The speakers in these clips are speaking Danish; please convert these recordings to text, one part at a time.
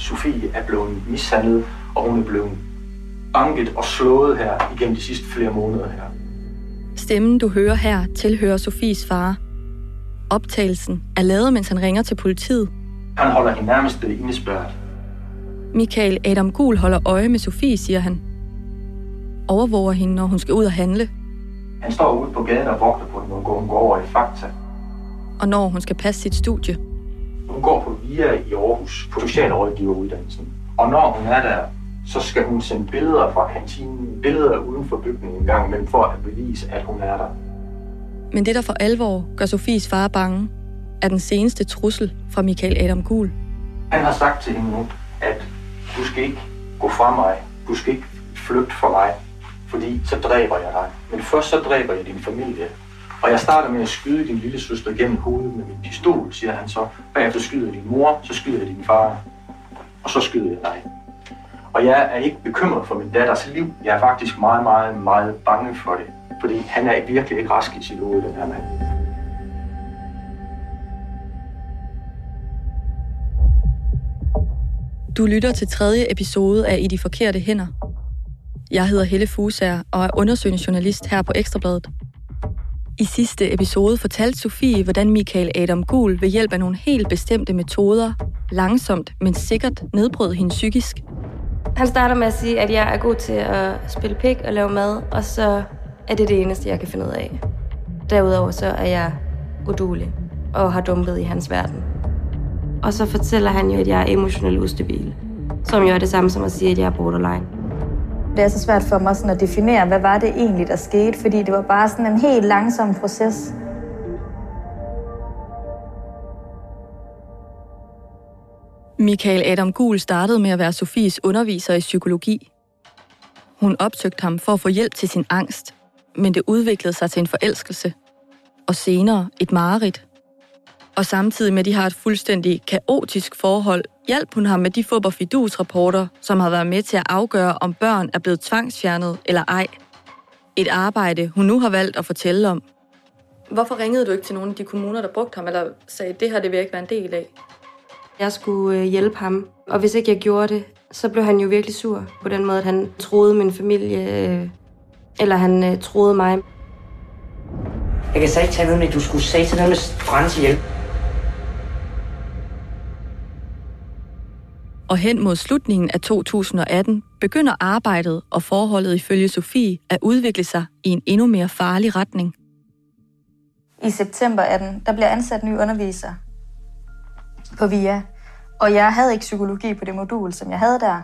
Sofie er blevet mishandlet, og hun er blevet banket og slået her igennem de sidste flere måneder her. Stemmen, du hører her, tilhører Sofies far. Optagelsen er lavet, mens han ringer til politiet. Han holder hende nærmest indespærret. Michael Adam Gul holder øje med Sofie, siger han. Overvåger hende, når hun skal ud og handle. Han står ude på gaden og vogter på hende, når hun går over i Fakta. Og når hun skal passe sit studie. Hun går på VIA i Aarhus på socialrådgiveruddannelsen. Og når hun er der, så skal hun sende billeder fra kantinen, billeder uden for bygningen en gang imellem, for at bevise, at hun er der. Men det, der for alvor gør Sofies far bange, er den seneste trussel fra Michael Adam Gul. Han har sagt til hende nu, at du skal ikke gå fra mig, du skal ikke flygte fra mig, fordi så dræber jeg dig. Men først så dræber jeg din familie. Og jeg starter med at skyde din lille søster gennem hovedet med min pistol, siger han så. Bagefter skyder jeg din mor, så skyder jeg din far, og så skyder jeg dig. Og jeg er ikke bekymret for min datters liv. Jeg er faktisk meget, meget, meget bange for det. Fordi han er virkelig ikke rask i sit hoved, den her mand. Du lytter til tredje episode af I de forkerte hænder. Jeg hedder Helle Fusager og er undersøgende journalist her på Ekstrabladet. I sidste episode fortalte Sofie, hvordan Michael Adam Gul ved hjælp af nogle helt bestemte metoder langsomt, men sikkert nedbrød hende psykisk. Han starter med at sige, at jeg er god til at spille pik og lave mad, og så er det det eneste, jeg kan finde ud af. Derudover så er jeg udulig og har dumpet i hans verden. Og så fortæller han jo, at jeg er emotionelt ustabil. Som jo er det samme som at sige, at jeg er borderline. Det er så svært for mig sådan at definere, hvad var det egentlig, der skete, fordi det var bare sådan en helt langsom proces. Michael Adam Gul startede med at være Sofies underviser i psykologi. Hun opsøgte ham for at få hjælp til sin angst, men det udviklede sig til en forelskelse. Og senere et mareridt. Og samtidig med, at de har et fuldstændig kaotisk forhold, hjalp hun ham med de fidus-rapporter, som har været med til at afgøre, om børn er blevet tvangsfjernet eller ej. Et arbejde, hun nu har valgt at fortælle om. Hvorfor ringede du ikke til nogle af de kommuner, der brugte ham, eller sagde, det her det vil ikke være en del af? Jeg skulle øh, hjælpe ham, og hvis ikke jeg gjorde det, så blev han jo virkelig sur på den måde, at han troede min familie, øh, eller han øh, troede mig. Jeg kan sige tage noget med, du skulle sige til noget med Frans hjælp. Og hen mod slutningen af 2018 begynder arbejdet og forholdet ifølge Sofie at udvikle sig i en endnu mere farlig retning. I september 18, der bliver ansat ny underviser på VIA. Og jeg havde ikke psykologi på det modul, som jeg havde der.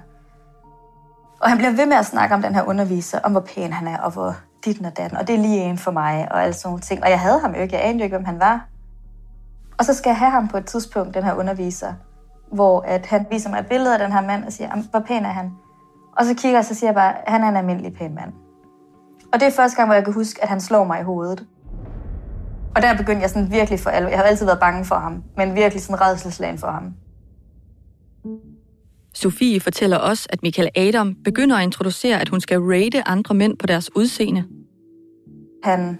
Og han bliver ved med at snakke om den her underviser, om hvor pæn han er, og hvor dit og datten, og det er lige en for mig, og alle sådan nogle ting. Og jeg havde ham jo ikke, jeg anede jo ikke, hvem han var. Og så skal jeg have ham på et tidspunkt, den her underviser, hvor at han viser mig et billede af den her mand, og siger, hvor pæn er han? Og så kigger jeg, og så siger jeg bare, han er en almindelig pæn mand. Og det er første gang, hvor jeg kan huske, at han slår mig i hovedet. Og der begyndte jeg sådan virkelig for alvor. Jeg har altid været bange for ham, men virkelig sådan redselslagen for ham. Sofie fortæller også, at Michael Adam begynder at introducere, at hun skal rate andre mænd på deres udseende. Han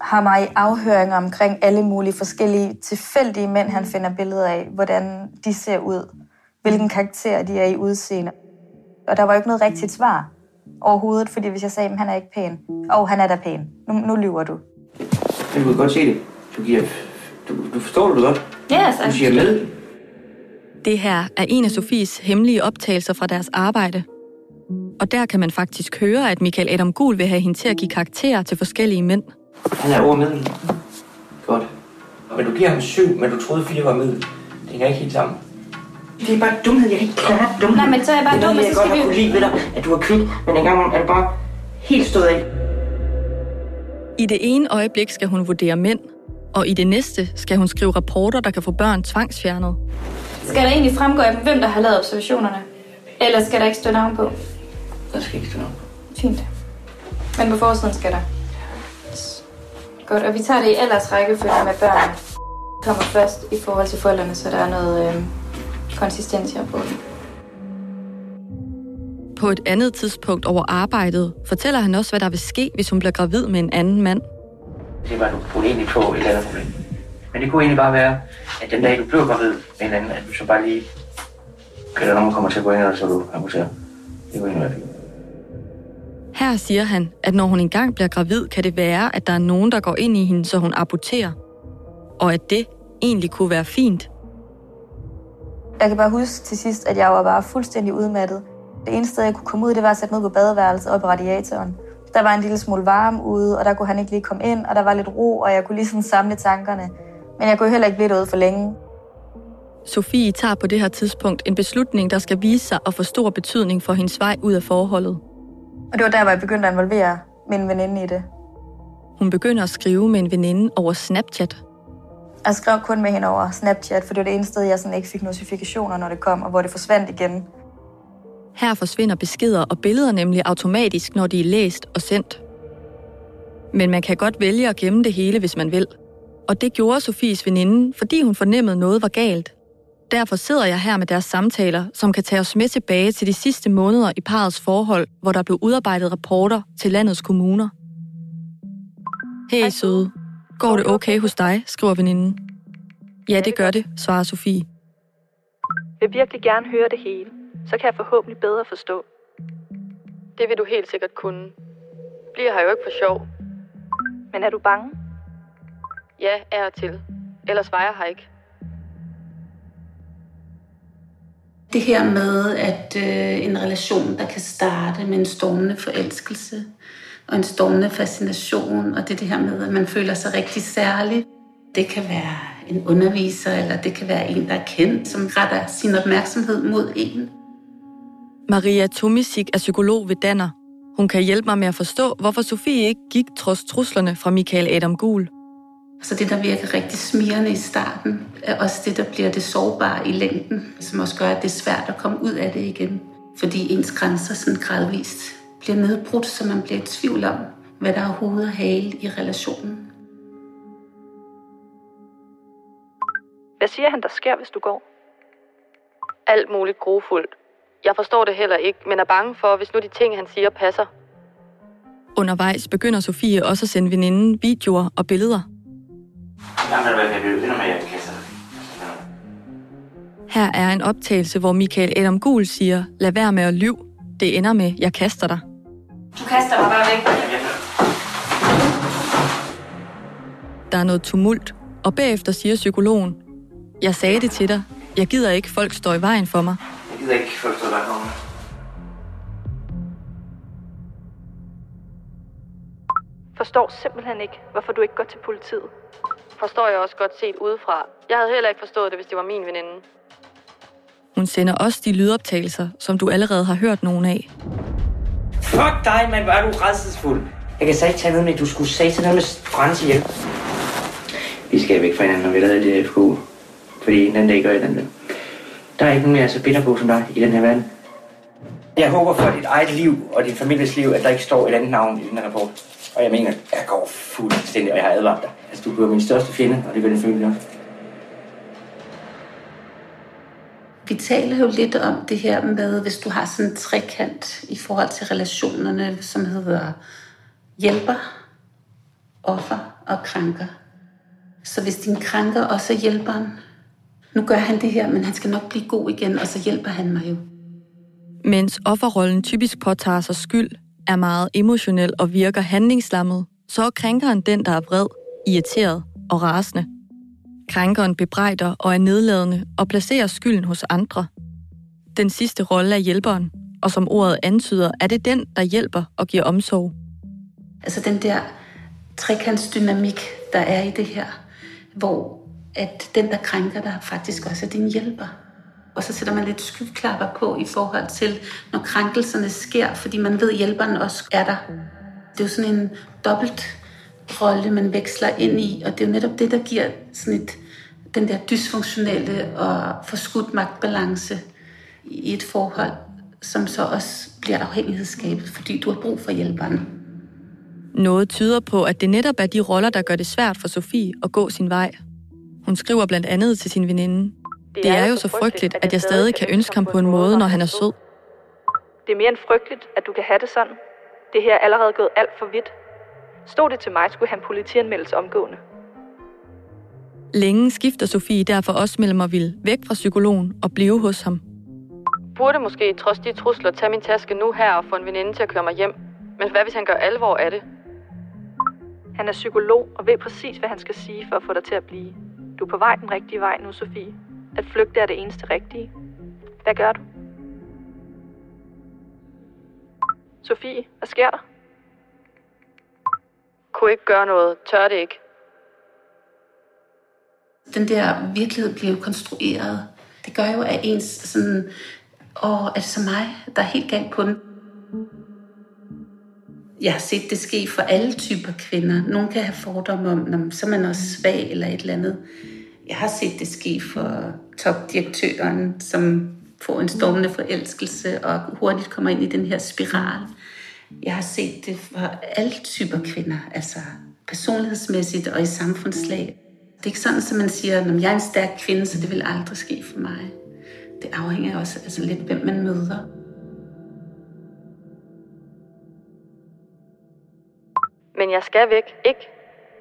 har mig i afhøringer omkring alle mulige forskellige tilfældige mænd, han finder billeder af, hvordan de ser ud, hvilken karakter de er i udseende. Og der var jo ikke noget rigtigt svar overhovedet, fordi hvis jeg sagde, at han er ikke pæn, og oh, han er da pæn, nu, nu lyver du. Jeg kunne godt se det. Du, giver, du, du forstår det godt. Ja, yes, Du siger med. Det her er en af Sofies hemmelige optagelser fra deres arbejde. Og der kan man faktisk høre, at Michael Adam Gul vil have hende til at give karakterer til forskellige mænd. Han er over middel. Godt. Men du giver ham syv, men du troede fire var middel. Det hænger ikke helt sammen. Det er bare dumhed, jeg kan ikke klare dumhed. Nej, men så er jeg bare det er dum, jeg så godt skal vi- kunne lide ved dig, at du er kvik, men en gang er du bare helt stået af. I det ene øjeblik skal hun vurdere mænd, og i det næste skal hun skrive rapporter, der kan få børn tvangsfjernet. Skal der egentlig fremgå af dem, hvem der har lavet observationerne? Eller skal der ikke stå navn på? Der skal ikke stå noget. Fint. Men på forsiden skal der. Godt, og vi tager det i aldersrækkefølge med børn. Kommer først i forhold til forældrene, så der er noget øh, konsistens her på. På et andet tidspunkt over arbejdet fortæller han også, hvad der vil ske, hvis hun bliver gravid med en anden mand. Det var, du kunne egentlig få et eller andet problem. Men det kunne egentlig bare være, at den dag, du blev gravid med en anden, at du så bare lige Kan der nogen, der kommer til at gå ind, så du aborterer? Det kunne egentlig være fint. Her siger han, at når hun engang bliver gravid, kan det være, at der er nogen, der går ind i hende, så hun aborterer. Og at det egentlig kunne være fint. Jeg kan bare huske til sidst, at jeg var bare fuldstændig udmattet. Det eneste sted, jeg kunne komme ud, det var at sætte ned på badeværelset og på radiatoren. Der var en lille smule varme ude, og der kunne han ikke lige komme ind, og der var lidt ro, og jeg kunne lige sådan samle tankerne. Men jeg kunne heller ikke blive derude for længe. Sofie tager på det her tidspunkt en beslutning, der skal vise sig at få stor betydning for hendes vej ud af forholdet. Og det var der, hvor jeg begyndte at involvere min veninde i det. Hun begynder at skrive med en veninde over Snapchat. Jeg skrev kun med hende over Snapchat, for det var det eneste sted, jeg sådan ikke fik notifikationer, når det kom, og hvor det forsvandt igen. Her forsvinder beskeder og billeder nemlig automatisk, når de er læst og sendt. Men man kan godt vælge at gemme det hele, hvis man vil. Og det gjorde Sofies veninde, fordi hun fornemmede noget var galt. Derfor sidder jeg her med deres samtaler, som kan tage os med tilbage til de sidste måneder i parets forhold, hvor der blev udarbejdet rapporter til landets kommuner. Hey søde, går det okay hos dig, skriver veninden. Ja, det gør det, svarer Sofie. vil virkelig gerne høre det hele. Så kan jeg forhåbentlig bedre forstå. Det vil du helt sikkert kunne. Bliver her jo ikke for sjov. Men er du bange? Ja, er til. Ellers var jeg her ikke. Det her med, at øh, en relation, der kan starte med en stormende forelskelse og en stormende fascination, og det er det her med, at man føler sig rigtig særlig. Det kan være en underviser, eller det kan være en, der er kendt, som retter sin opmærksomhed mod en. Maria Tomisik er psykolog ved Danner. Hun kan hjælpe mig med at forstå, hvorfor Sofie ikke gik trods truslerne fra Michael Adam Gul. Så det, der virker rigtig smirrende i starten, er også det, der bliver det sårbare i længden, som også gør, at det er svært at komme ud af det igen. Fordi ens grænser sådan gradvist bliver nedbrudt, så man bliver i tvivl om, hvad der er hoved og hale i relationen. Hvad siger han, der sker, hvis du går? Alt muligt grofuldt. Jeg forstår det heller ikke, men er bange for, hvis nu de ting, han siger, passer. Undervejs begynder Sofie også at sende veninden videoer og billeder. Her er en optagelse, hvor Michael Adam Gul siger, lad være med at lyve. Det ender med, jeg kaster dig. Du kaster mig bare væk. Der er noget tumult, og bagefter siger psykologen, jeg sagde det til dig. Jeg gider ikke, folk står i vejen for mig. Jeg gider ikke, folk står der kommer. Forstår simpelthen ikke, hvorfor du ikke går til politiet. Forstår jeg også godt set udefra. Jeg havde heller ikke forstået det, hvis det var min veninde. Hun sender også de lydoptagelser, som du allerede har hørt nogen af. Fuck dig, mand. Hvor er du rædselsfuld. Jeg kan sagt tage noget med, du skulle sige til noget med Frans ihjel. Vi skal væk fra hinanden, når vi lavede det FK. Fordi den anden dag gør jeg den der. Der er ikke nogen, jeg er så bitter på som dig i den her verden. Jeg håber for dit eget liv og din families liv, at der ikke står et andet navn i den her rapport. Og jeg mener, jeg går fuldstændig, og jeg har advaret dig. Altså, du bliver min største fjende, og det vil den følge også. Vi taler jo lidt om det her med, hvis du har sådan en trekant i forhold til relationerne, som hedder hjælper, offer og krænker. Så hvis din krænker også er hjælperen, nu gør han det her, men han skal nok blive god igen, og så hjælper han mig jo. Mens offerrollen typisk påtager sig skyld, er meget emotionel og virker handlingslammet, så er krænkeren den, der er vred, irriteret og rasende. Krænkeren bebrejder og er nedladende og placerer skylden hos andre. Den sidste rolle er hjælperen, og som ordet antyder, er det den, der hjælper og giver omsorg. Altså den der trekantsdynamik, der er i det her, hvor at den, der krænker dig, faktisk også er din hjælper. Og så sætter man lidt skyklapper på i forhold til, når krænkelserne sker, fordi man ved, at hjælperen også er der. Det er jo sådan en dobbelt rolle, man veksler ind i, og det er jo netop det, der giver sådan et, den der dysfunktionelle og forskudt magtbalance i et forhold, som så også bliver afhængighedsskabet, fordi du har brug for hjælperen. Noget tyder på, at det netop er de roller, der gør det svært for Sofie at gå sin vej. Hun skriver blandt andet til sin veninde. Det er jo så frygteligt, at jeg stadig kan ønske ham på en måde, når han er sød. Det er mere end frygteligt, at du kan have det sådan. Det her er allerede gået alt for vidt. Stod det til mig, skulle han politianmeldelse omgående. Længe skifter Sofie derfor også mellem at ville væk fra psykologen og blive hos ham. burde måske trods de trusler tage min taske nu her og få en veninde til at køre mig hjem. Men hvad hvis han gør alvor af det? Han er psykolog og ved præcis, hvad han skal sige for at få dig til at blive. Du er på vej den rigtige vej nu, Sofie. At flygte er det eneste rigtige. Hvad gør du? Sofie, hvad sker der? Kunne ikke gøre noget. Tør det ikke. Den der virkelighed bliver jo konstrueret. Det gør jo, at ens sådan, åh, er det så mig, der er helt galt på den? Jeg har set det ske for alle typer kvinder. Nogle kan have fordomme om, når så er man også svag eller et eller andet. Jeg har set det ske for topdirektøren, som får en stormende forelskelse og hurtigt kommer ind i den her spiral. Jeg har set det for alle typer kvinder, altså personlighedsmæssigt og i samfundslag. Det er ikke sådan, at man siger, at jeg er en stærk kvinde, så det vil aldrig ske for mig. Det afhænger også altså lidt, hvem man møder. Men jeg skal væk, ikke?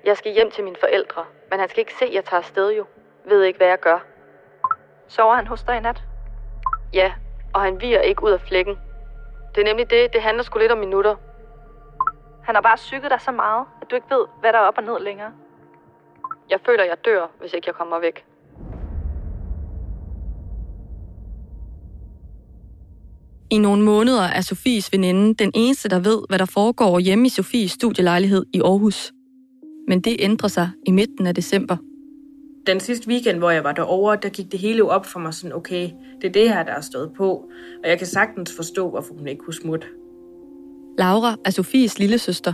Jeg skal hjem til mine forældre, men han skal ikke se, at jeg tager afsted jo. Ved ikke, hvad jeg gør. Sover han hos dig i nat? Ja, og han virer ikke ud af flækken. Det er nemlig det, det handler sgu lidt om minutter. Han har bare psyket dig så meget, at du ikke ved, hvad der er op og ned længere. Jeg føler, jeg dør, hvis ikke jeg kommer væk. I nogle måneder er Sofies veninde den eneste, der ved, hvad der foregår hjemme i Sofies studielejlighed i Aarhus. Men det ændrer sig i midten af december. Den sidste weekend, hvor jeg var derovre, der gik det hele jo op for mig sådan, okay, det er det her, der er stået på. Og jeg kan sagtens forstå, hvorfor hun ikke kunne smutte. Laura er Sofies lille søster.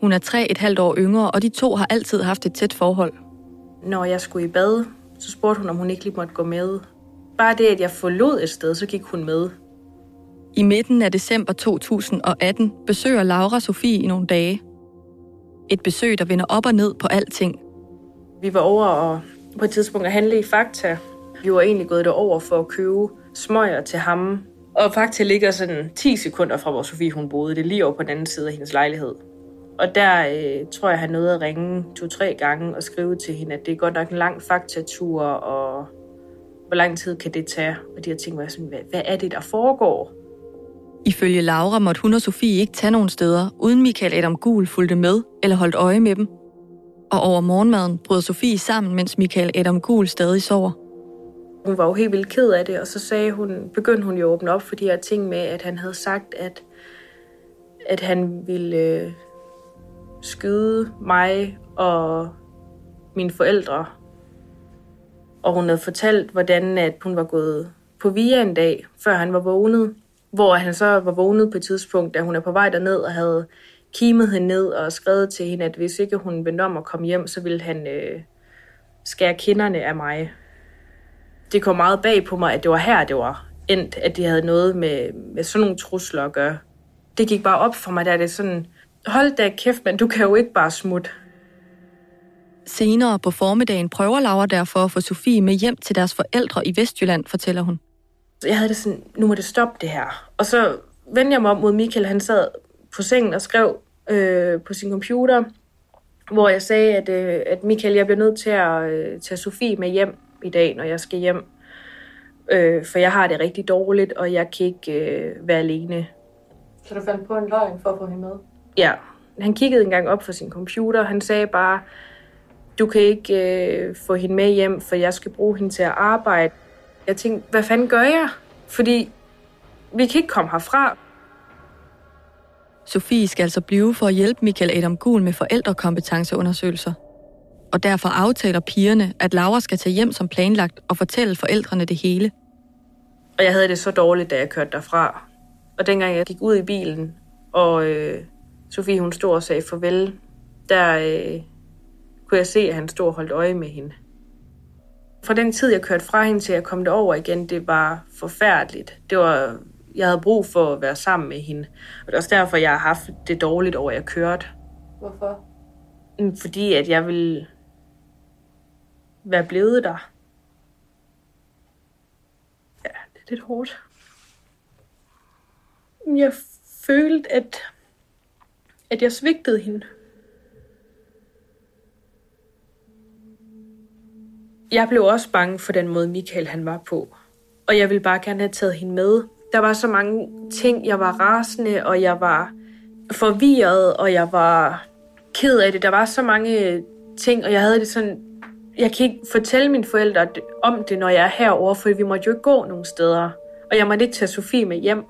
Hun er tre et halvt år yngre, og de to har altid haft et tæt forhold. Når jeg skulle i bad, så spurgte hun, om hun ikke lige måtte gå med. Bare det, at jeg forlod et sted, så gik hun med. I midten af december 2018 besøger Laura Sofie i nogle dage. Et besøg, der vender op og ned på alting. Vi var over og på et tidspunkt at handle i Fakta. Vi var egentlig gået derover for at købe smøger til ham. Og Fakta ligger sådan 10 sekunder fra, hvor Sofie hun boede. Det er lige over på den anden side af hendes lejlighed. Og der øh, tror jeg, han nåede at ringe to-tre gange og skrive til hende, at det er godt nok en lang faktatur, og hvor lang tid kan det tage? Og de her ting var sådan, hvad, hvad er det, der foregår? Ifølge Laura måtte hun og Sofie ikke tage nogen steder, uden Michael Adam Gul fulgte med eller holdt øje med dem. Og over morgenmaden brød Sofie sammen, mens Michael Adam Gul stadig sover. Hun var jo helt vildt ked af det, og så sagde hun, begyndte hun jo at åbne op for de her ting med, at han havde sagt, at, at han ville øh, skyde mig og mine forældre. Og hun havde fortalt, hvordan at hun var gået på via en dag, før han var vågnet. Hvor han så var vågnet på et tidspunkt, da hun er på vej derned og havde kimet hende ned og skrevet til hende, at hvis ikke hun vendte om at komme hjem, så ville han øh, skære kinderne af mig. Det kom meget bag på mig, at det var her, det var endt, at de havde noget med, med sådan nogle trusler at gøre. Det gik bare op for mig, der det sådan, hold da kæft, men du kan jo ikke bare smutte. Senere på formiddagen prøver Laura derfor at få Sofie med hjem til deres forældre i Vestjylland, fortæller hun. Jeg havde det sådan, nu må det stoppe det her. Og så vendte jeg mig om mod Michael, han sad på sengen og skrev øh, på sin computer, hvor jeg sagde, at, øh, at Michael, jeg bliver nødt til at øh, tage Sofie med hjem i dag, når jeg skal hjem. Øh, for jeg har det rigtig dårligt, og jeg kan ikke øh, være alene. Så du fandt på en løgn for at få hende med? Ja. Han kiggede engang op for sin computer. Han sagde bare, du kan ikke øh, få hende med hjem, for jeg skal bruge hende til at arbejde. Jeg tænkte, hvad fanden gør jeg? Fordi vi kan ikke komme herfra. Sofie skal altså blive for at hjælpe Michael Adam Gul med forældrekompetenceundersøgelser. Og derfor aftaler pigerne, at Laura skal tage hjem som planlagt og fortælle forældrene det hele. Og jeg havde det så dårligt, da jeg kørte derfra. Og dengang jeg gik ud i bilen, og øh, Sofie hun stod og sagde farvel, der øh, kunne jeg se, at han stod og holdt øje med hende. Fra den tid, jeg kørte fra hende til jeg kom derover igen, det var forfærdeligt. Det var, jeg havde brug for at være sammen med hende. Og det er også derfor, jeg har haft det dårligt over, at jeg kørte. Hvorfor? Mm, Fordi at jeg ville være blevet der. Ja, det er lidt hårdt. Jeg følte, at, at jeg svigtede hende. Jeg blev også bange for den måde, Michael han var på. Og jeg ville bare gerne have taget hende med der var så mange ting. Jeg var rasende, og jeg var forvirret, og jeg var ked af det. Der var så mange ting, og jeg havde det sådan... Jeg kan ikke fortælle mine forældre om det, når jeg er herovre, for vi måtte jo ikke gå nogen steder. Og jeg måtte ikke tage Sofie med hjem.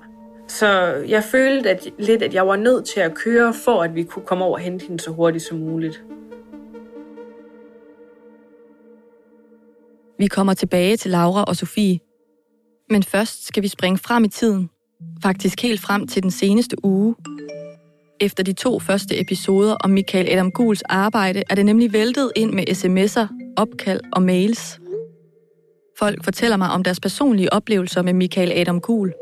Så jeg følte at, lidt, at jeg var nødt til at køre, for at vi kunne komme over og hente hende så hurtigt som muligt. Vi kommer tilbage til Laura og Sofie. Men først skal vi springe frem i tiden. Faktisk helt frem til den seneste uge. Efter de to første episoder om Michael Adam Guls arbejde, er det nemlig væltet ind med sms'er, opkald og mails. Folk fortæller mig om deres personlige oplevelser med Michael Adam Gul.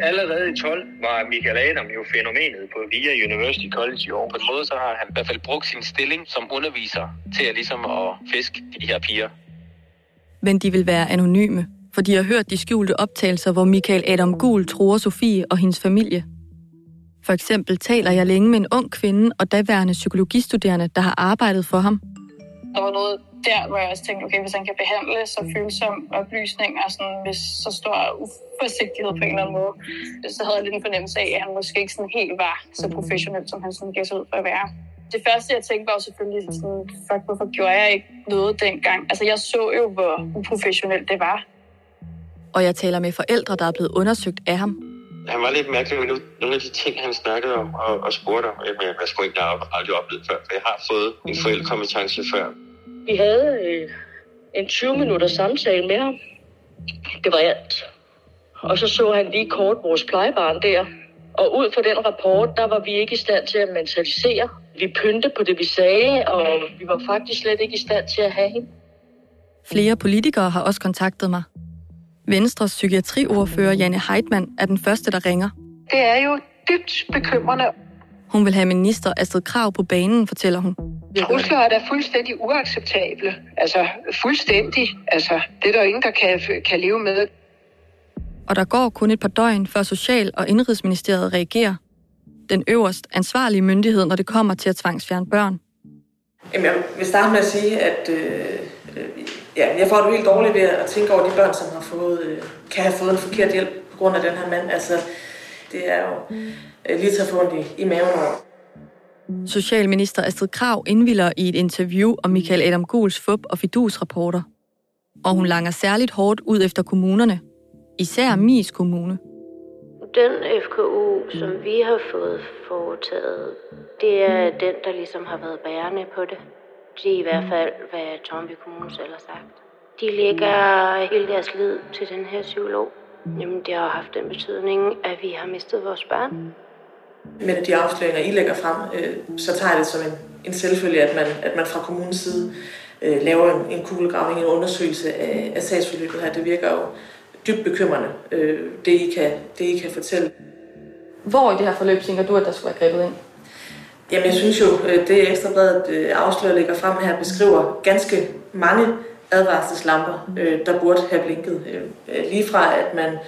Allerede i 12 var Michael Adam jo fænomenet på VIA University College i år. På en måde så har han i hvert fald brugt sin stilling som underviser til at ligesom at fiske de her piger. Men de vil være anonyme, for de har hørt de skjulte optagelser, hvor Michael Adam Gul tror Sofie og hendes familie. For eksempel taler jeg længe med en ung kvinde og daværende psykologistuderende, der har arbejdet for ham. Der var noget der, hvor jeg også tænkte, okay, hvis han kan behandle så følsomme oplysninger sådan, hvis så stor uforsigtighed på en eller anden måde, så havde jeg lidt en fornemmelse af, at han måske ikke sådan helt var så professionel, som han sådan gav sig ud for at være. Det første, jeg tænkte, var selvfølgelig sådan, fuck, hvorfor gjorde jeg ikke noget dengang? Altså, jeg så jo, hvor uprofessionelt det var. Og jeg taler med forældre, der er blevet undersøgt af ham. Han var lidt mærkelig med nogle af de ting, han snakkede om og, og spurgte om. Jeg, jeg, jeg skulle ikke have aldrig oplevet før, for jeg har fået en forældrekompetence før. Vi havde øh, en 20-minutter samtale med ham. Det var alt. Og så så han lige kort vores plejebarn der. Og ud fra den rapport, der var vi ikke i stand til at mentalisere. Vi pyntede på det, vi sagde, og vi var faktisk slet ikke i stand til at have hende. Flere politikere har også kontaktet mig. Venstres psykiatriordfører Janne Heitmann er den første, der ringer. Det er jo dybt bekymrende. Hun vil have minister Astrid Krav på banen, fortæller hun. Trusler er da fuldstændig uacceptable. Altså, fuldstændig. Altså, det er der ingen, der kan, kan leve med. Og der går kun et par døgn, før Social- og Indrigsministeriet reagerer. Den øverst ansvarlige myndighed, når det kommer til at tvangsfjerne børn. Jamen, jeg vil starte med at sige, at øh, ja, jeg får det helt dårligt ved at tænke over de børn, som har fået, øh, kan have fået en forkert hjælp på grund af den her mand. Altså, det er jo øh, lige få ondt i, i maven over. Socialminister Astrid Krav indvilder i et interview om Michael Adam Guls FUP og Fidus-rapporter. Og hun langer særligt hårdt ud efter kommunerne. Især Mis Kommune. Den FKU, som vi har fået foretaget, det er den, der ligesom har været bærende på det. Det er i hvert fald, hvad Tornby Kommune selv har sagt. De lægger hele deres lid til den her psykolog. Jamen, det har haft den betydning, at vi har mistet vores børn. Med de afsløringer, I lægger frem, øh, så tager jeg det som en, en selvfølge, at man, at man fra kommunens side øh, laver en, en kuglegravning, en undersøgelse af, af sagsforløbet her. Det virker jo dybt bekymrende, øh, det, I kan, det I kan fortælle. Hvor i det her forløb tænker du, at der skulle være grebet ind? Jamen, jeg synes jo, øh, det Ekstrabladet øh, afslører ligger frem her, beskriver ganske mange advarselslamper, øh, der burde have blinket. Øh, lige fra, at man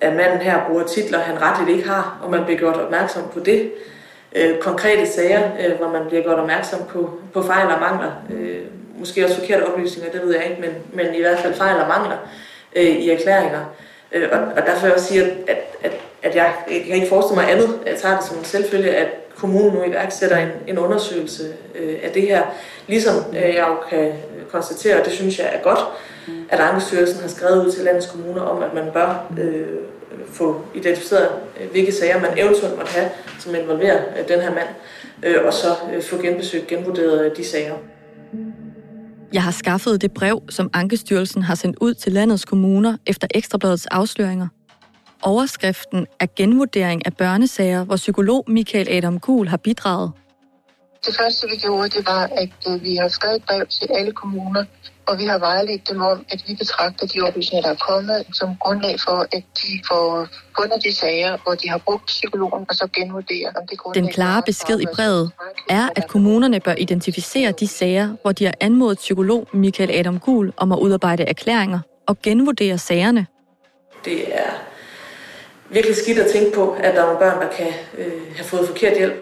at manden her bruger titler, han retligt ikke har, og man bliver gjort opmærksom på det. Konkrete sager, hvor man bliver gjort opmærksom på, på fejl og mangler. Måske også forkerte oplysninger, det ved jeg ikke, men, men i hvert fald fejl og mangler i erklæringer. Og, og derfor vil jeg også sige, at, at, at jeg, jeg kan ikke forestille mig andet. Jeg tager det som en selvfølge, at kommunen nu iværksætter en, en undersøgelse øh, af det her. Ligesom øh, jeg jo kan konstatere, og det synes jeg er godt, at Ankestyrelsen har skrevet ud til landets kommuner om, at man bør øh, få identificeret, øh, hvilke sager man eventuelt måtte have, som involverer øh, den her mand, øh, og så øh, få genbesøgt, genvurderet øh, de sager. Jeg har skaffet det brev, som Ankestyrelsen har sendt ud til landets kommuner efter Ekstrabladets afsløringer. Overskriften er genvurdering af børnesager, hvor psykolog Michael Adam Kuhl har bidraget. Det første, vi gjorde, det var, at øh, vi har skrevet et brev til alle kommuner, og vi har vejledt dem om, at vi betragter de oplysninger, der er kommet, som grundlag for, at de får fundet de sager, hvor de har brugt psykologen, og så genvurderer om det grundlag. Den klare besked i brevet er, at kommunerne bør identificere de sager, hvor de har anmodet psykolog Michael Adam Kuhl om at udarbejde erklæringer og genvurdere sagerne. Det er virkelig skidt at tænke på, at der er nogle børn, der kan øh, have fået forkert hjælp.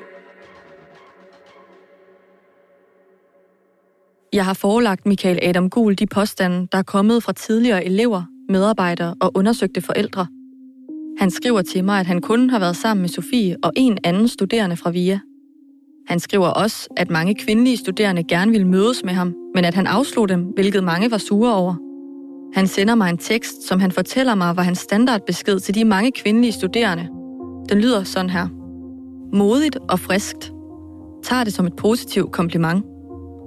Jeg har forelagt Michael Adam Gul de påstande, der er kommet fra tidligere elever, medarbejdere og undersøgte forældre. Han skriver til mig, at han kun har været sammen med Sofie og en anden studerende fra VIA. Han skriver også, at mange kvindelige studerende gerne ville mødes med ham, men at han afslog dem, hvilket mange var sure over. Han sender mig en tekst, som han fortæller mig var hans standardbesked til de mange kvindelige studerende. Den lyder sådan her. Modigt og friskt. Tag det som et positivt kompliment.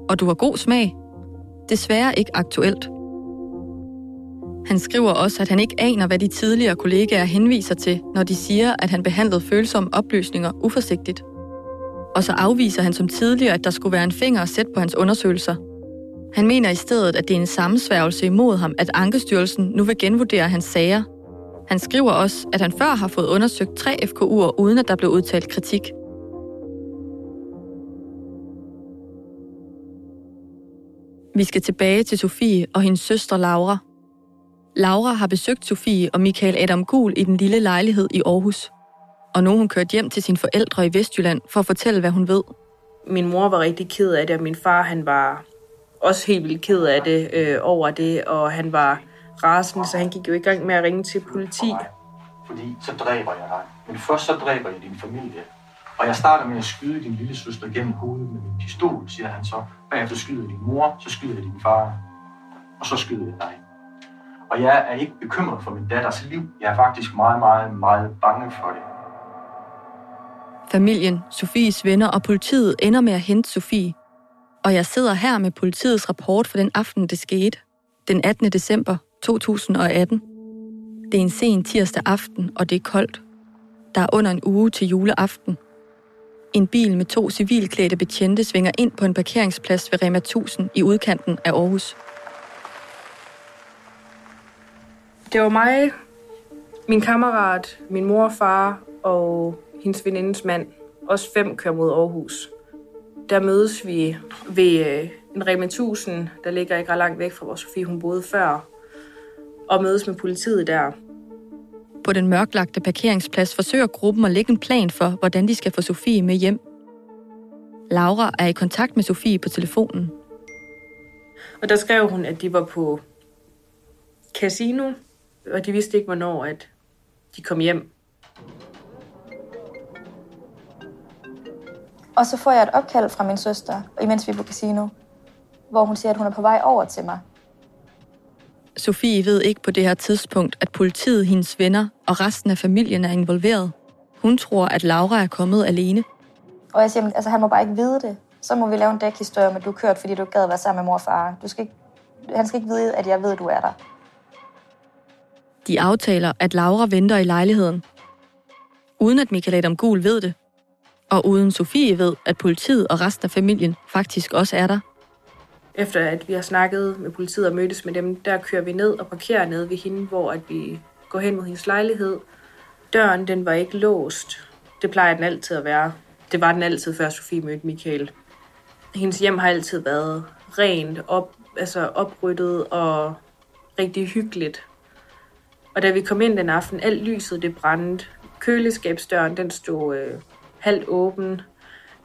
Og du har god smag. Desværre ikke aktuelt. Han skriver også, at han ikke aner, hvad de tidligere kollegaer henviser til, når de siger, at han behandlede følsomme oplysninger uforsigtigt. Og så afviser han som tidligere, at der skulle være en finger at sætte på hans undersøgelser. Han mener i stedet, at det er en sammensværgelse imod ham, at Ankestyrelsen nu vil genvurdere hans sager. Han skriver også, at han før har fået undersøgt tre FKU'er, uden at der blev udtalt kritik. Vi skal tilbage til Sofie og hendes søster Laura. Laura har besøgt Sofie og Michael Adam Gul i den lille lejlighed i Aarhus. Og nu hun kørt hjem til sine forældre i Vestjylland for at fortælle, hvad hun ved. Min mor var rigtig ked af det, og min far han var også helt vildt ked af det øh, over det, og han var rasende, så han gik jo i gang med at ringe til politi. Fordi så dræber jeg dig. Men først så dræber jeg din familie. Og jeg starter med at skyde din lille søster gennem hovedet med min pistol, siger han så. Bagefter skyder jeg din mor, så skyder jeg din far. Og så skyder jeg dig. Og jeg er ikke bekymret for min datters liv. Jeg er faktisk meget, meget, meget bange for det. Familien, Sofies venner og politiet ender med at hente Sofie. Og jeg sidder her med politiets rapport for den aften, det skete. Den 18. december 2018. Det er en sen tirsdag aften, og det er koldt. Der er under en uge til juleaften. En bil med to civilklædte betjente svinger ind på en parkeringsplads ved Rema 1000 i udkanten af Aarhus. Det var mig, min kammerat, min mor og far og hendes venindes mand. Os fem kører mod Aarhus. Der mødes vi ved øh, en Rema 1000, der ligger ikke ret langt væk fra hvor Sofie hun boede før, og mødes med politiet der. På den mørklagte parkeringsplads forsøger gruppen at lægge en plan for, hvordan de skal få Sofie med hjem. Laura er i kontakt med Sofie på telefonen. Og der skrev hun, at de var på casino, og de vidste ikke, hvornår at de kom hjem. Og så får jeg et opkald fra min søster, imens vi er på casino, hvor hun siger, at hun er på vej over til mig. Sofie ved ikke på det her tidspunkt, at politiet, hendes venner og resten af familien er involveret. Hun tror, at Laura er kommet alene. Og jeg siger, altså han må bare ikke vide det. Så må vi lave en dækhistorie om, at du er kørt, fordi du ikke gad at være sammen med mor og far. Du skal ikke, han skal ikke vide, at jeg ved, at du er der. De aftaler, at Laura venter i lejligheden. Uden at Michael Adam Gul ved det. Og uden Sofie ved, at politiet og resten af familien faktisk også er der. Efter at vi har snakket med politiet og mødtes med dem, der kører vi ned og parkerer ned ved hende, hvor at vi går hen mod hendes lejlighed. Døren, den var ikke låst. Det plejer den altid at være. Det var den altid, før Sofie mødte Michael. Hendes hjem har altid været rent, op, altså opryddet og rigtig hyggeligt. Og da vi kom ind den aften, alt lyset det brændte. Køleskabsdøren, den stod øh, halvt åben.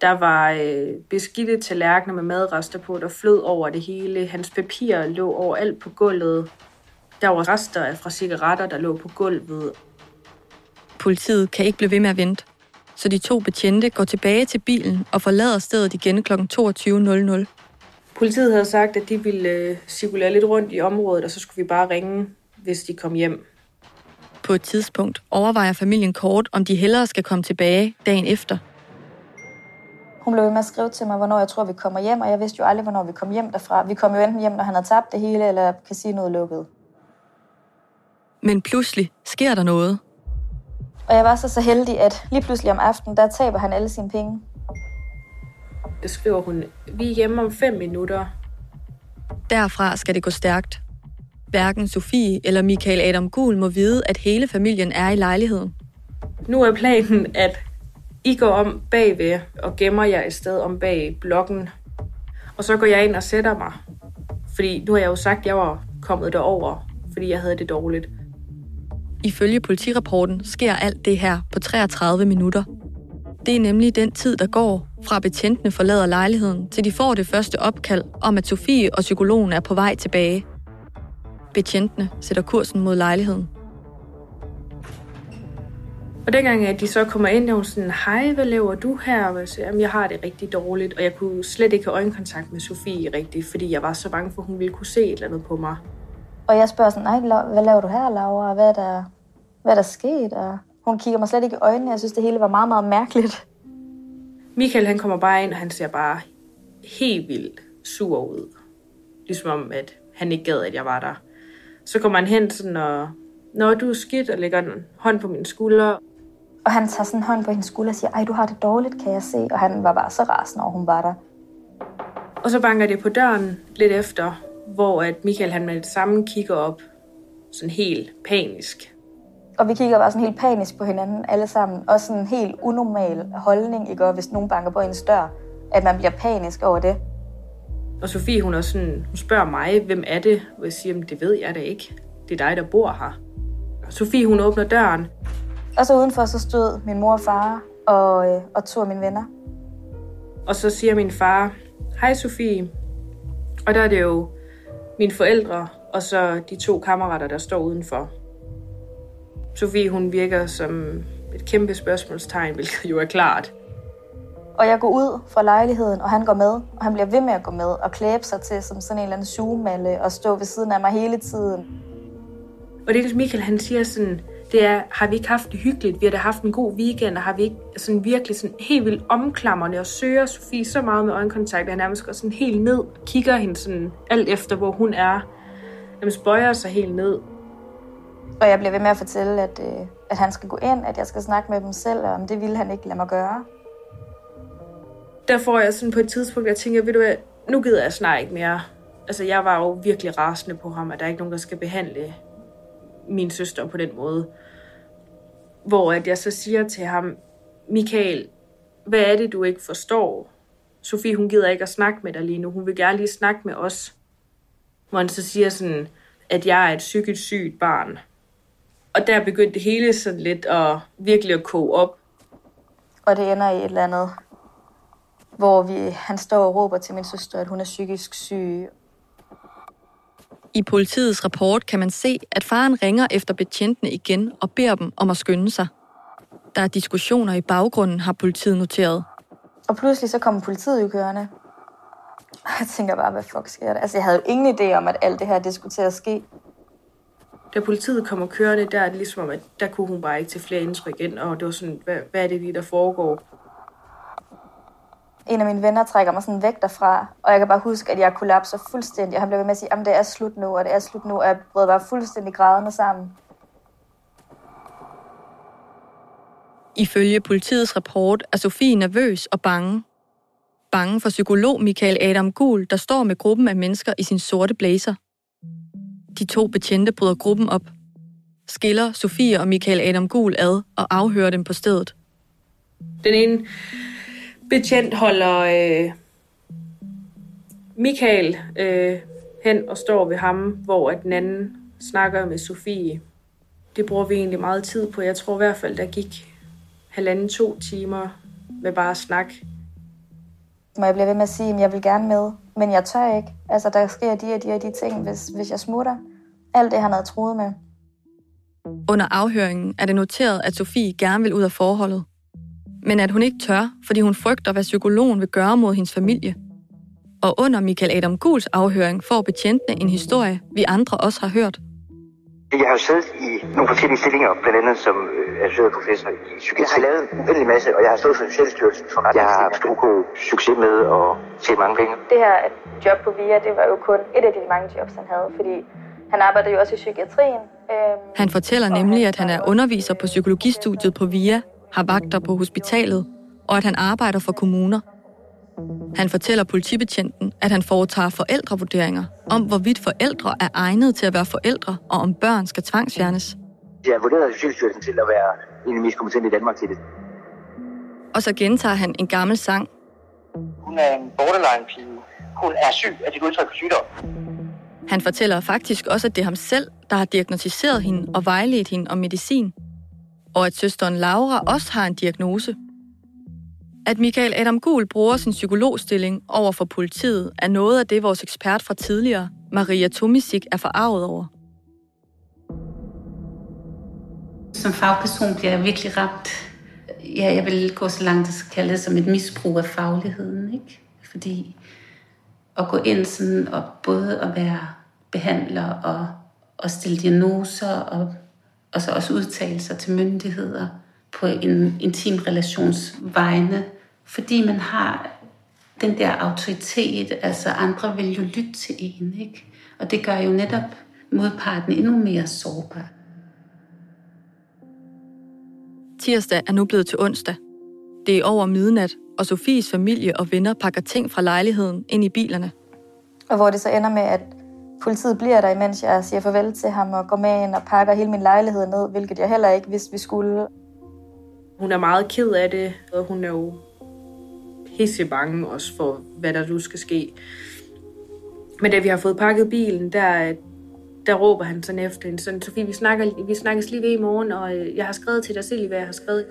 Der var øh, beskidte tallerkener med madrester på, der flød over det hele. Hans papirer lå overalt på gulvet. Der var rester fra cigaretter, der lå på gulvet. Politiet kan ikke blive ved med at vente, så de to betjente går tilbage til bilen og forlader stedet igen kl. 22.00. Politiet havde sagt, at de ville øh, cirkulere lidt rundt i området, og så skulle vi bare ringe, hvis de kom hjem. På et tidspunkt overvejer familien kort, om de hellere skal komme tilbage dagen efter. Hun blev ved med at skrive til mig, hvornår jeg tror, vi kommer hjem, og jeg vidste jo aldrig, hvornår vi kom hjem derfra. Vi kom jo enten hjem, når han havde tabt det hele, eller casinoet lukket. Men pludselig sker der noget. Og jeg var så så heldig, at lige pludselig om aftenen, der taber han alle sine penge. Der skriver hun, vi er hjemme om fem minutter. Derfra skal det gå stærkt. Hverken Sofie eller Michael Adam Gul må vide, at hele familien er i lejligheden. Nu er planen, at I går om bagved og gemmer jer et sted om bag blokken. Og så går jeg ind og sætter mig. Fordi nu har jeg jo sagt, at jeg var kommet derover, fordi jeg havde det dårligt. Ifølge politirapporten sker alt det her på 33 minutter. Det er nemlig den tid, der går fra betjentene forlader lejligheden, til de får det første opkald om, at Sofie og psykologen er på vej tilbage. Betjentene sætter kursen mod lejligheden. Og dengang, at de så kommer ind, er hun sådan, hej, hvad laver du her? Og jeg siger, jamen, jeg har det rigtig dårligt, og jeg kunne slet ikke have øjenkontakt med Sofie rigtigt, fordi jeg var så bange for, at hun ville kunne se et eller andet på mig. Og jeg spørger sådan, nej, hvad laver du her, Laura? Hvad er der, hvad er der sket? Og hun kigger mig slet ikke i øjnene. Jeg synes, det hele var meget, meget mærkeligt. Michael, han kommer bare ind, og han ser bare helt vildt sur ud. Ligesom om, at han ikke gad, at jeg var der. Så kommer han hen sådan, og når du er skidt, og lægger en hånd på min skulder. Og han tager sådan en hånd på hendes skulder og siger, ej, du har det dårligt, kan jeg se. Og han var bare så rasende over, hun var der. Og så banker det på døren lidt efter, hvor at Michael han med det samme kigger op, sådan helt panisk. Og vi kigger bare sådan helt panisk på hinanden alle sammen. Og sådan en helt unormal holdning, ikke? Og hvis nogen banker på ens dør, at man bliver panisk over det. Og Sofie, hun, er sådan, hun spørger mig, hvem er det? Og jeg siger, det ved jeg da ikke. Det er dig, der bor her. Sofie, hun åbner døren. Og så udenfor, så stod min mor og far og, øh, og to af mine venner. Og så siger min far, hej Sofie. Og der er det jo mine forældre, og så de to kammerater, der står udenfor. Sofie, hun virker som et kæmpe spørgsmålstegn, hvilket jo er klart. Og jeg går ud fra lejligheden, og han går med, og han bliver ved med at gå med og klæbe sig til som sådan en eller anden sugemalle og stå ved siden af mig hele tiden. Og det er Michael, han siger sådan, det er, har vi ikke haft det hyggeligt? Vi har da haft en god weekend, og har vi ikke sådan virkelig sådan helt vildt omklamrende og søger Sofie så meget med øjenkontakt, at han nærmest går sådan helt ned, kigger hende sådan alt efter, hvor hun er. Nærmest bøjer sig helt ned. Og jeg bliver ved med at fortælle, at, øh, at han skal gå ind, at jeg skal snakke med dem selv, og om det ville han ikke lade mig gøre. Der får jeg sådan på et tidspunkt, jeg tænker, ved du hvad, nu gider jeg snart ikke mere. Altså, jeg var jo virkelig rasende på ham, at der er ikke nogen, der skal behandle min søster på den måde. Hvor at jeg så siger til ham, Michael, hvad er det, du ikke forstår? Sofie, hun gider ikke at snakke med dig lige nu. Hun vil gerne lige snakke med os. Hvor han så siger sådan, at jeg er et psykisk sygt barn. Og der begyndte det hele sådan lidt at virkelig at koge op. Og det ender i et eller andet, hvor vi, han står og råber til min søster, at hun er psykisk syg. I politiets rapport kan man se, at faren ringer efter betjentene igen og beder dem om at skynde sig. Der er diskussioner i baggrunden, har politiet noteret. Og pludselig så kommer politiet jo kørende. Jeg tænker bare, hvad fuck sker der? Altså, jeg havde jo ingen idé om, at alt det her, det skulle til at ske. Da politiet kommer kørende, der er det ligesom om, at der kunne hun bare ikke til flere indtryk ind, og det var sådan, hvad, hvad er det lige, der foregår? En af mine venner trækker mig sådan væk derfra, og jeg kan bare huske, at jeg kollapser fuldstændig. Og han blev ved med at sige, at det er slut nu, og det er slut nu, og jeg brød bare fuldstændig grædende sammen. Ifølge politiets rapport er Sofie nervøs og bange. Bange for psykolog Michael Adam Gul, der står med gruppen af mennesker i sin sorte blazer. De to betjente bryder gruppen op, skiller Sofie og Michael Adam Gul ad og afhører dem på stedet. Den ene betjent holder øh, Michael øh, hen og står ved ham, hvor at den anden snakker med Sofie. Det bruger vi egentlig meget tid på. Jeg tror i hvert fald, der gik halvanden to timer med bare at snakke. Må jeg blive ved med at sige, at jeg vil gerne med, men jeg tør ikke. Altså, der sker de og de og de ting, hvis, hvis jeg smutter. Alt det, han havde troet med. Under afhøringen er det noteret, at Sofie gerne vil ud af forholdet. Men at hun ikke tør, fordi hun frygter, hvad psykologen vil gøre mod hendes familie. Og under Michael Adam Guls afhøring får betjentene en historie, vi andre også har hørt. Jeg har jo siddet i nogle forskellige stillinger, blandt andet som øh, professor i psykiatri. Jeg har lavet en uendelig masse, og jeg har stået for Socialstyrelsen for ret. Jeg har stor god succes med at tjene mange penge. Det her job på VIA, det var jo kun et af de mange jobs, han havde, fordi han arbejder jo også i psykiatrien. Øhm, Han fortæller nemlig, at han er underviser på psykologistudiet på VIA, har vagter på hospitalet, og at han arbejder for kommuner. Han fortæller politibetjenten, at han foretager forældrevurderinger om, hvorvidt forældre er egnet til at være forældre, og om børn skal tvangsfjernes. Jeg er vurderet af Socialstyrelsen til at være en af de mest kompetente i Danmark til det. Og så gentager han en gammel sang. Hun er en borderline-pige. Hun er syg af dit udtryk for sygdom. Han fortæller faktisk også, at det er ham selv, der har diagnostiseret hende og vejledt hende om medicin. Og at søsteren Laura også har en diagnose. At Michael Adam Gul bruger sin psykologstilling over for politiet, er noget af det, vores ekspert fra tidligere, Maria Tomisik, er forarvet over. Som fagperson bliver jeg virkelig ramt. Ja, jeg vil gå så langt, at kalde det som et misbrug af fagligheden. Ikke? Fordi at gå ind sådan og både at være behandler og, og stille diagnoser og, og så også udtale sig til myndigheder på en intim relations vegne, fordi man har den der autoritet, altså andre vil jo lytte til en, ikke? Og det gør jo netop modparten endnu mere sårbar. Tirsdag er nu blevet til onsdag. Det er over midnat, og Sofies familie og venner pakker ting fra lejligheden ind i bilerne. Og hvor det så ender med, at politiet bliver der, imens jeg siger farvel til ham og går med ind og pakker hele min lejlighed ned, hvilket jeg heller ikke vidste, vi skulle. Hun er meget ked af det, og hun er jo pisse bange også for, hvad der nu skal ske. Men da vi har fået pakket bilen, der, der råber han sådan efter hende, sådan, Sofie, vi, snakker, vi snakkes lige ved i morgen, og øh, jeg har skrevet til dig selv, hvad jeg har skrevet.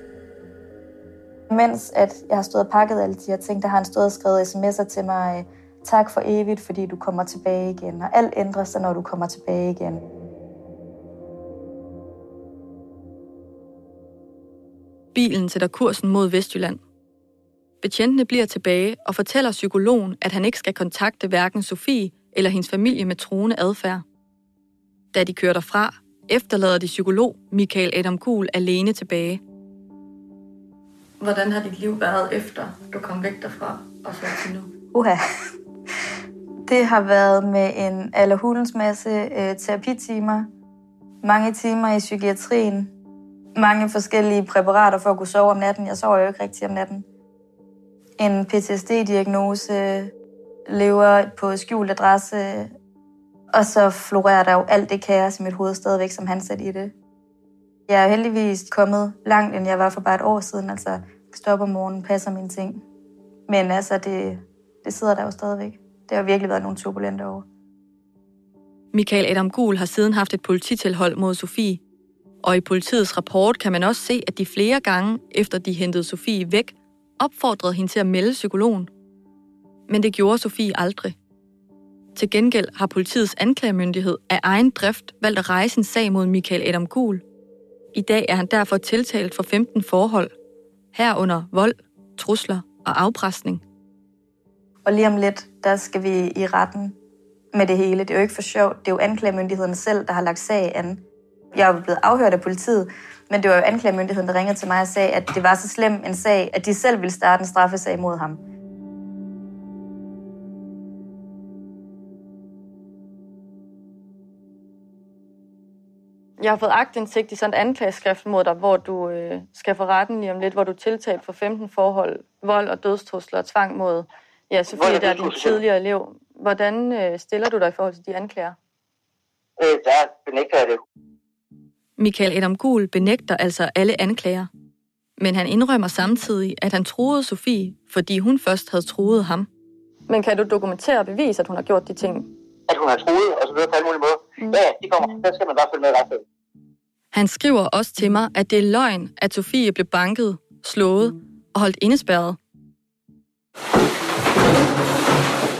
Mens at jeg har stået og pakket alle de her ting, der har han stået og skrevet sms'er til mig, tak for evigt, fordi du kommer tilbage igen, og alt ændrer sig, når du kommer tilbage igen. Bilen sætter kursen mod Vestjylland. Betjentene bliver tilbage og fortæller psykologen, at han ikke skal kontakte hverken Sofie eller hendes familie med troende adfærd. Da de kører derfra, efterlader de psykolog Michael Adam Kuhl alene tilbage. Hvordan har dit liv været efter, du kom væk derfra og så til nu? Uha. Det har været med en allerhulens masse øh, terapitimer, mange timer i psykiatrien, mange forskellige præparater for at kunne sove om natten. Jeg sover jo ikke rigtig om natten. En PTSD-diagnose, lever på skjult adresse, og så florerer der jo alt det kaos i mit hoved stadigvæk, som han satte i det. Jeg er heldigvis kommet langt, end jeg var for bare et år siden. Altså, stopper om morgenen, passer mine ting. Men altså, det, det sidder der jo stadigvæk. Det har virkelig været nogle turbulente år. Michael Adam Gul har siden haft et polititilhold mod Sofie. Og i politiets rapport kan man også se, at de flere gange, efter de hentede Sofie væk, opfordrede hende til at melde psykologen. Men det gjorde Sofie aldrig. Til gengæld har politiets anklagemyndighed af egen drift valgt at rejse en sag mod Michael Adam Gul. I dag er han derfor tiltalt for 15 forhold, herunder vold, trusler og afpresning. Og lige om lidt, der skal vi i retten med det hele. Det er jo ikke for sjovt. Det er jo anklagemyndigheden selv, der har lagt sag an. Jeg er blevet afhørt af politiet, men det var jo anklagemyndigheden, der ringede til mig og sagde, at det var så slem en sag, at de selv ville starte en straffesag mod ham. Jeg har fået agtindsigt i sådan et anklageskrift mod dig, hvor du øh, skal for retten lige om lidt, hvor du er tiltalt for 15 forhold, vold og dødstrusler og tvang mod ja, Sofie, der er din tidligere elev. Hvordan øh, stiller du dig i forhold til de anklager? Øh, der benægter jeg det. Michael Adam Gul benægter altså alle anklager. Men han indrømmer samtidig, at han troede Sofie, fordi hun først havde troet ham. Men kan du dokumentere og bevise, at hun har gjort de ting? At hun har troet, og så videre på alle mulige måder. Mm. Ja, de kommer. Der skal man bare følge med ret Han skriver også til mig, at det er løgn, at Sofie blev banket, slået og holdt indespærret.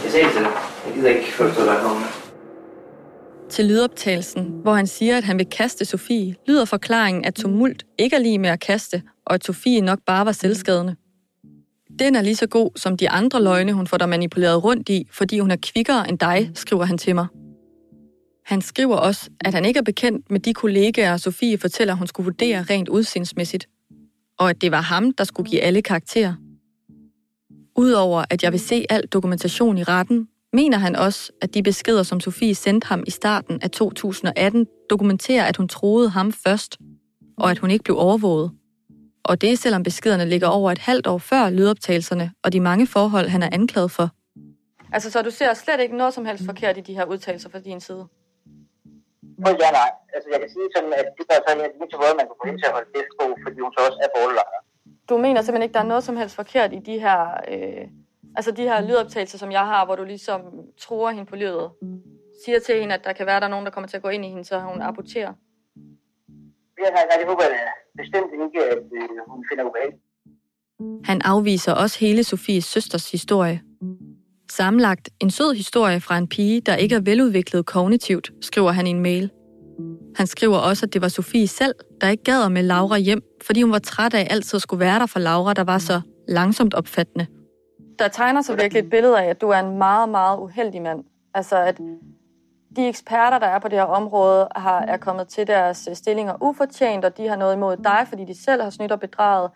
Jeg sagde til. Jeg gider ikke forstå dig komme. Til lydoptagelsen, hvor han siger, at han vil kaste Sofie, lyder forklaringen, at tumult ikke er lige med at kaste, og at Sofie nok bare var selvskadende. Den er lige så god som de andre løgne, hun får dig manipuleret rundt i, fordi hun er kvikkere end dig, skriver han til mig. Han skriver også, at han ikke er bekendt med de kollegaer, Sofie fortæller, hun skulle vurdere rent udsindsmæssigt, og at det var ham, der skulle give alle karakterer. Udover at jeg vil se al dokumentation i retten, mener han også, at de beskeder, som Sofie sendte ham i starten af 2018, dokumenterer, at hun troede ham først, og at hun ikke blev overvåget. Og det er selvom beskederne ligger over et halvt år før lydoptagelserne og de mange forhold, han er anklaget for. Altså, så du ser slet ikke noget som helst forkert i de her udtalelser fra din side? Ja, nej. Altså, jeg kan sige sådan, at det gør sådan, at det er måde, man kan få hende til at holde fest på, fordi hun så også er bordelejr. Du mener simpelthen ikke, der er noget som helst forkert i de her, øh, altså de her lydoptagelser, som jeg har, hvor du ligesom tror hende på livet? Siger til hende, at der kan være, der er nogen, der kommer til at gå ind i hende, så hun aborterer? Ja, nej, nej, det håber jeg bestemt ikke, at øh, hun finder ubehag. Han afviser også hele Sofies søsters historie. Samlagt en sød historie fra en pige, der ikke er veludviklet kognitivt, skriver han i en mail. Han skriver også, at det var Sofie selv, der ikke gad med Laura hjem, fordi hun var træt af altid at skulle være der for Laura, der var så langsomt opfattende. Der tegner sig virkelig et billede af, at du er en meget, meget uheldig mand. Altså, at de eksperter, der er på det her område, har, er kommet til deres øh, stillinger ufortjent, og de har noget imod dig, fordi de selv har snydt og bedraget.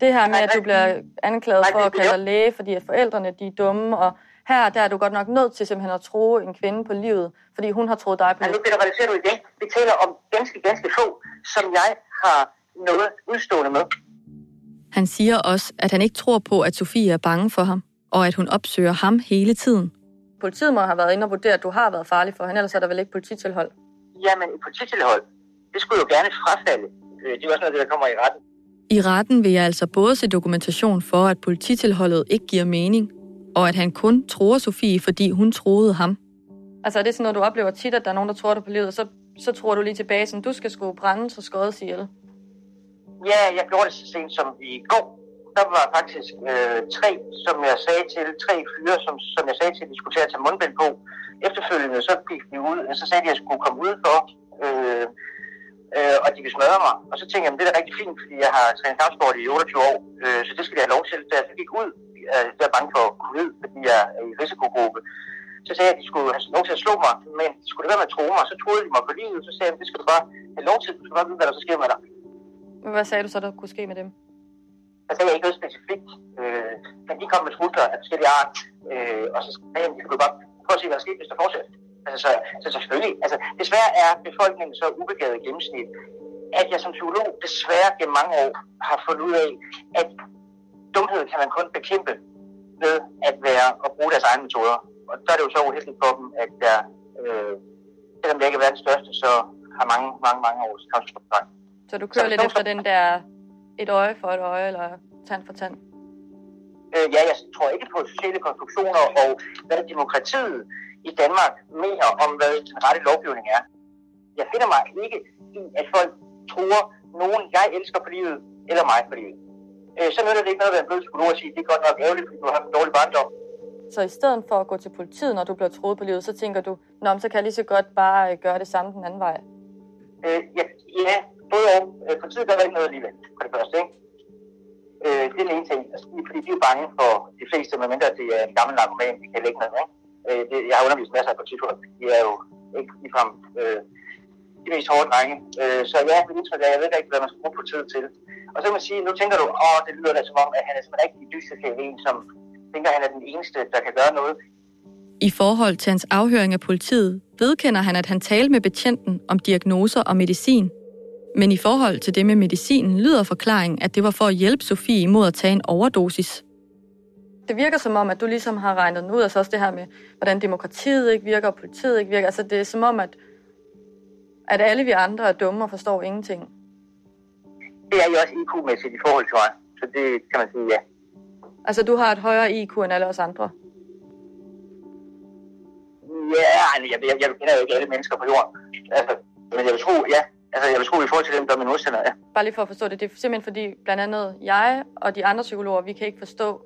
Det her med, at du bliver anklaget for at kalde dig læge, fordi at forældrene de er dumme, og her der er du godt nok nødt til simpelthen at tro en kvinde på livet, fordi hun har troet dig på livet. Nu generaliserer du igen. Vi taler om ganske, ganske få, som jeg har noget udstående med. Han siger også, at han ikke tror på, at Sofie er bange for ham, og at hun opsøger ham hele tiden. Politiet må have været inde og vurdere, at du har været farlig for hende, ellers er der vel ikke polititilhold? Jamen, et polititilhold, det skulle jo gerne frafalde. Øh, Det er også noget, der kommer i retten. I retten vil jeg altså både se dokumentation for, at polititilholdet ikke giver mening, og at han kun tror Sofie, fordi hun troede ham. Altså er det sådan noget, du oplever tit, at der er nogen, der tror dig på livet, og så, så tror du lige tilbage, sådan, du skal sgu brændes og skådes ihjel? Ja, jeg gjorde det så sent som i går. Der var faktisk øh, tre, som jeg sagde til, tre fyre, som, som jeg sagde til, at de skulle til at tage mundbind på. Efterfølgende så gik de ud, og så sagde de, at jeg skulle komme udenfor, øh, øh, og de ville smadre mig. Og så tænkte jeg, at det er da rigtig fint, fordi jeg har trænet kampsport i 28 år, øh, så det skal jeg have lov til. Da jeg gik ud, øh, jeg er bange for covid, fordi jeg er i risikogruppe, så sagde jeg, at de skulle have lov til at slå mig, men skulle det være med at tro mig. Så troede de mig på livet, så sagde jeg, at det skal du bare have lov til, du skal bare vide, hvad der så sker med dig. Hvad sagde du så, der kunne ske med dem? Der sagde jeg ikke noget specifikt, øh, men de kom med trusler af forskellige art, øh, og så sagde jeg, at de skulle bare prøve at se, hvad der skete, hvis der fortsætter. Altså, så, så, så selvfølgelig, altså, desværre er befolkningen så ubegavet i gennemsnit, at jeg som psykolog desværre gennem mange år har fundet ud af, at dumhed kan man kun bekæmpe ved at være og bruge deres egne metoder. Og så er det jo så uheldigt for dem, at der, øh, selvom det ikke er verdens største, så har mange, mange, mange års kampsport. Så du kører lidt efter den der et øje for et øje, eller tand for tand? Øh, ja, jeg tror ikke på sociale konstruktioner og hvad demokratiet i Danmark mener om, hvad den rette lovgivning er. Jeg finder mig ikke i, at folk tror nogen, jeg elsker på livet, eller mig på livet. Øh, så nytter det ikke noget at være en blød psykolog og sige, det er godt nok ærgerligt, fordi du har haft en dårlig barndom. Så i stedet for at gå til politiet, når du bliver troet på livet, så tænker du, Nå, så kan jeg lige så godt bare øh, gøre det samme den anden vej. Øh, ja, ja, både og. Øh, politiet gør ikke noget alligevel, for det første, ikke? Øh, det er den ene ting. Altså, fordi de er bange for de fleste, medmindre det er en gammel narkoman, de kan lægge noget, ikke? Øh, det, jeg har undervist masser af politifolk. De er jo ikke ligefrem øh, de mest hårde drenge. Øh, så ja, det indtryk er, jeg ved ikke, hvad man skal bruge politiet til. Og så kan man sige, nu tænker du, åh, det lyder da som om, at han er sådan en rigtig dyster en, som tænker, at han er den eneste, der kan gøre noget. I forhold til hans afhøring af politiet, vedkender han, at han talte med betjenten om diagnoser og medicin. Men i forhold til det med medicinen lyder forklaringen, at det var for at hjælpe Sofie imod at tage en overdosis. Det virker som om, at du ligesom har regnet den ud, altså også det her med, hvordan demokratiet ikke virker, og politiet ikke virker. Altså det er som om, at, at alle vi andre er dumme og forstår ingenting. Det er jo også IQ-mæssigt i forhold til mig. Så det kan man sige, ja. Altså du har et højere IQ end alle os andre. Ja, jeg, jeg, jeg kender jo ikke alle mennesker på jorden. Altså, men jeg vil tro, ja. Altså, jeg vil tro i forhold til dem, der er min modstander, ja. Bare lige for at forstå det, det er simpelthen fordi, blandt andet jeg og de andre psykologer, vi kan ikke forstå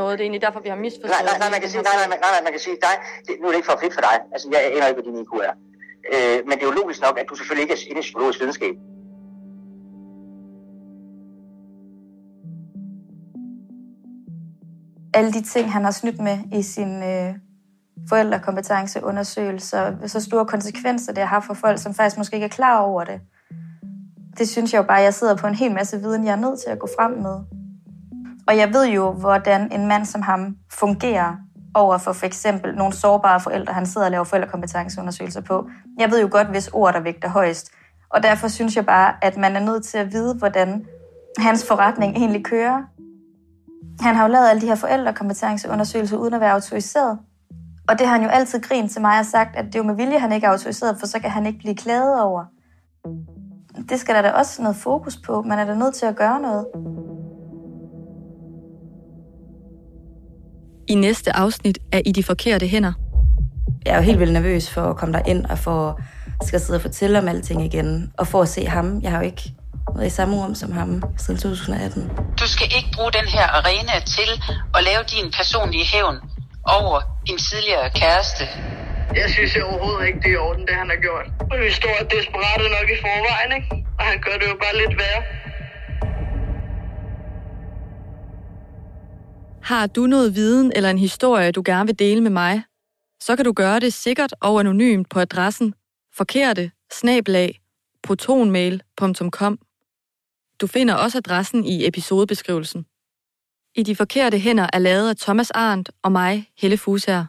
noget. Det er egentlig derfor, vi har misforstået. Nej, nej, nej, man kan sige, nej, nej, nej, nej, man kan sige, dig, det, nu er det ikke for fedt for dig. Altså, jeg aner ikke, hvad din IQ er. Øh, men det er jo logisk nok, at du selvfølgelig ikke er inde i psykologisk videnskab. alle de ting, han har snydt med i sin øh, forældrekompetenceundersøgelser, så store konsekvenser det har for folk, som faktisk måske ikke er klar over det. Det synes jeg jo bare, at jeg sidder på en hel masse viden, jeg er nødt til at gå frem med. Og jeg ved jo, hvordan en mand som ham fungerer over for for eksempel nogle sårbare forældre, han sidder og laver forældrekompetenceundersøgelser på. Jeg ved jo godt, hvis ord der vægter højst. Og derfor synes jeg bare, at man er nødt til at vide, hvordan hans forretning egentlig kører. Han har jo lavet alle de her forældrekompetenceundersøgelser uden at være autoriseret. Og det har han jo altid grint til mig og sagt, at det er jo med vilje, han ikke er autoriseret, for så kan han ikke blive klaget over. Det skal der da også noget fokus på. Man er da nødt til at gøre noget. I næste afsnit er I de forkerte hænder. Jeg er jo helt vildt nervøs for at komme ind og for skal sidde og fortælle om alting igen. Og for at se ham. Jeg har jo ikke været i samme rum som ham siden 2018. Du skal ikke bruge den her arena til at lave din personlige hævn over en tidligere kæreste. Jeg synes jeg overhovedet ikke, det er i orden, det han har gjort. Vi står desperat nok i forvejen, ikke? Og han gør det jo bare lidt værre. Har du noget viden eller en historie, du gerne vil dele med mig, så kan du gøre det sikkert og anonymt på adressen forkerte snablag protonmail.com. Du finder også adressen i episodebeskrivelsen. I de forkerte hænder er lavet af Thomas Arndt og mig, Helle Fusager.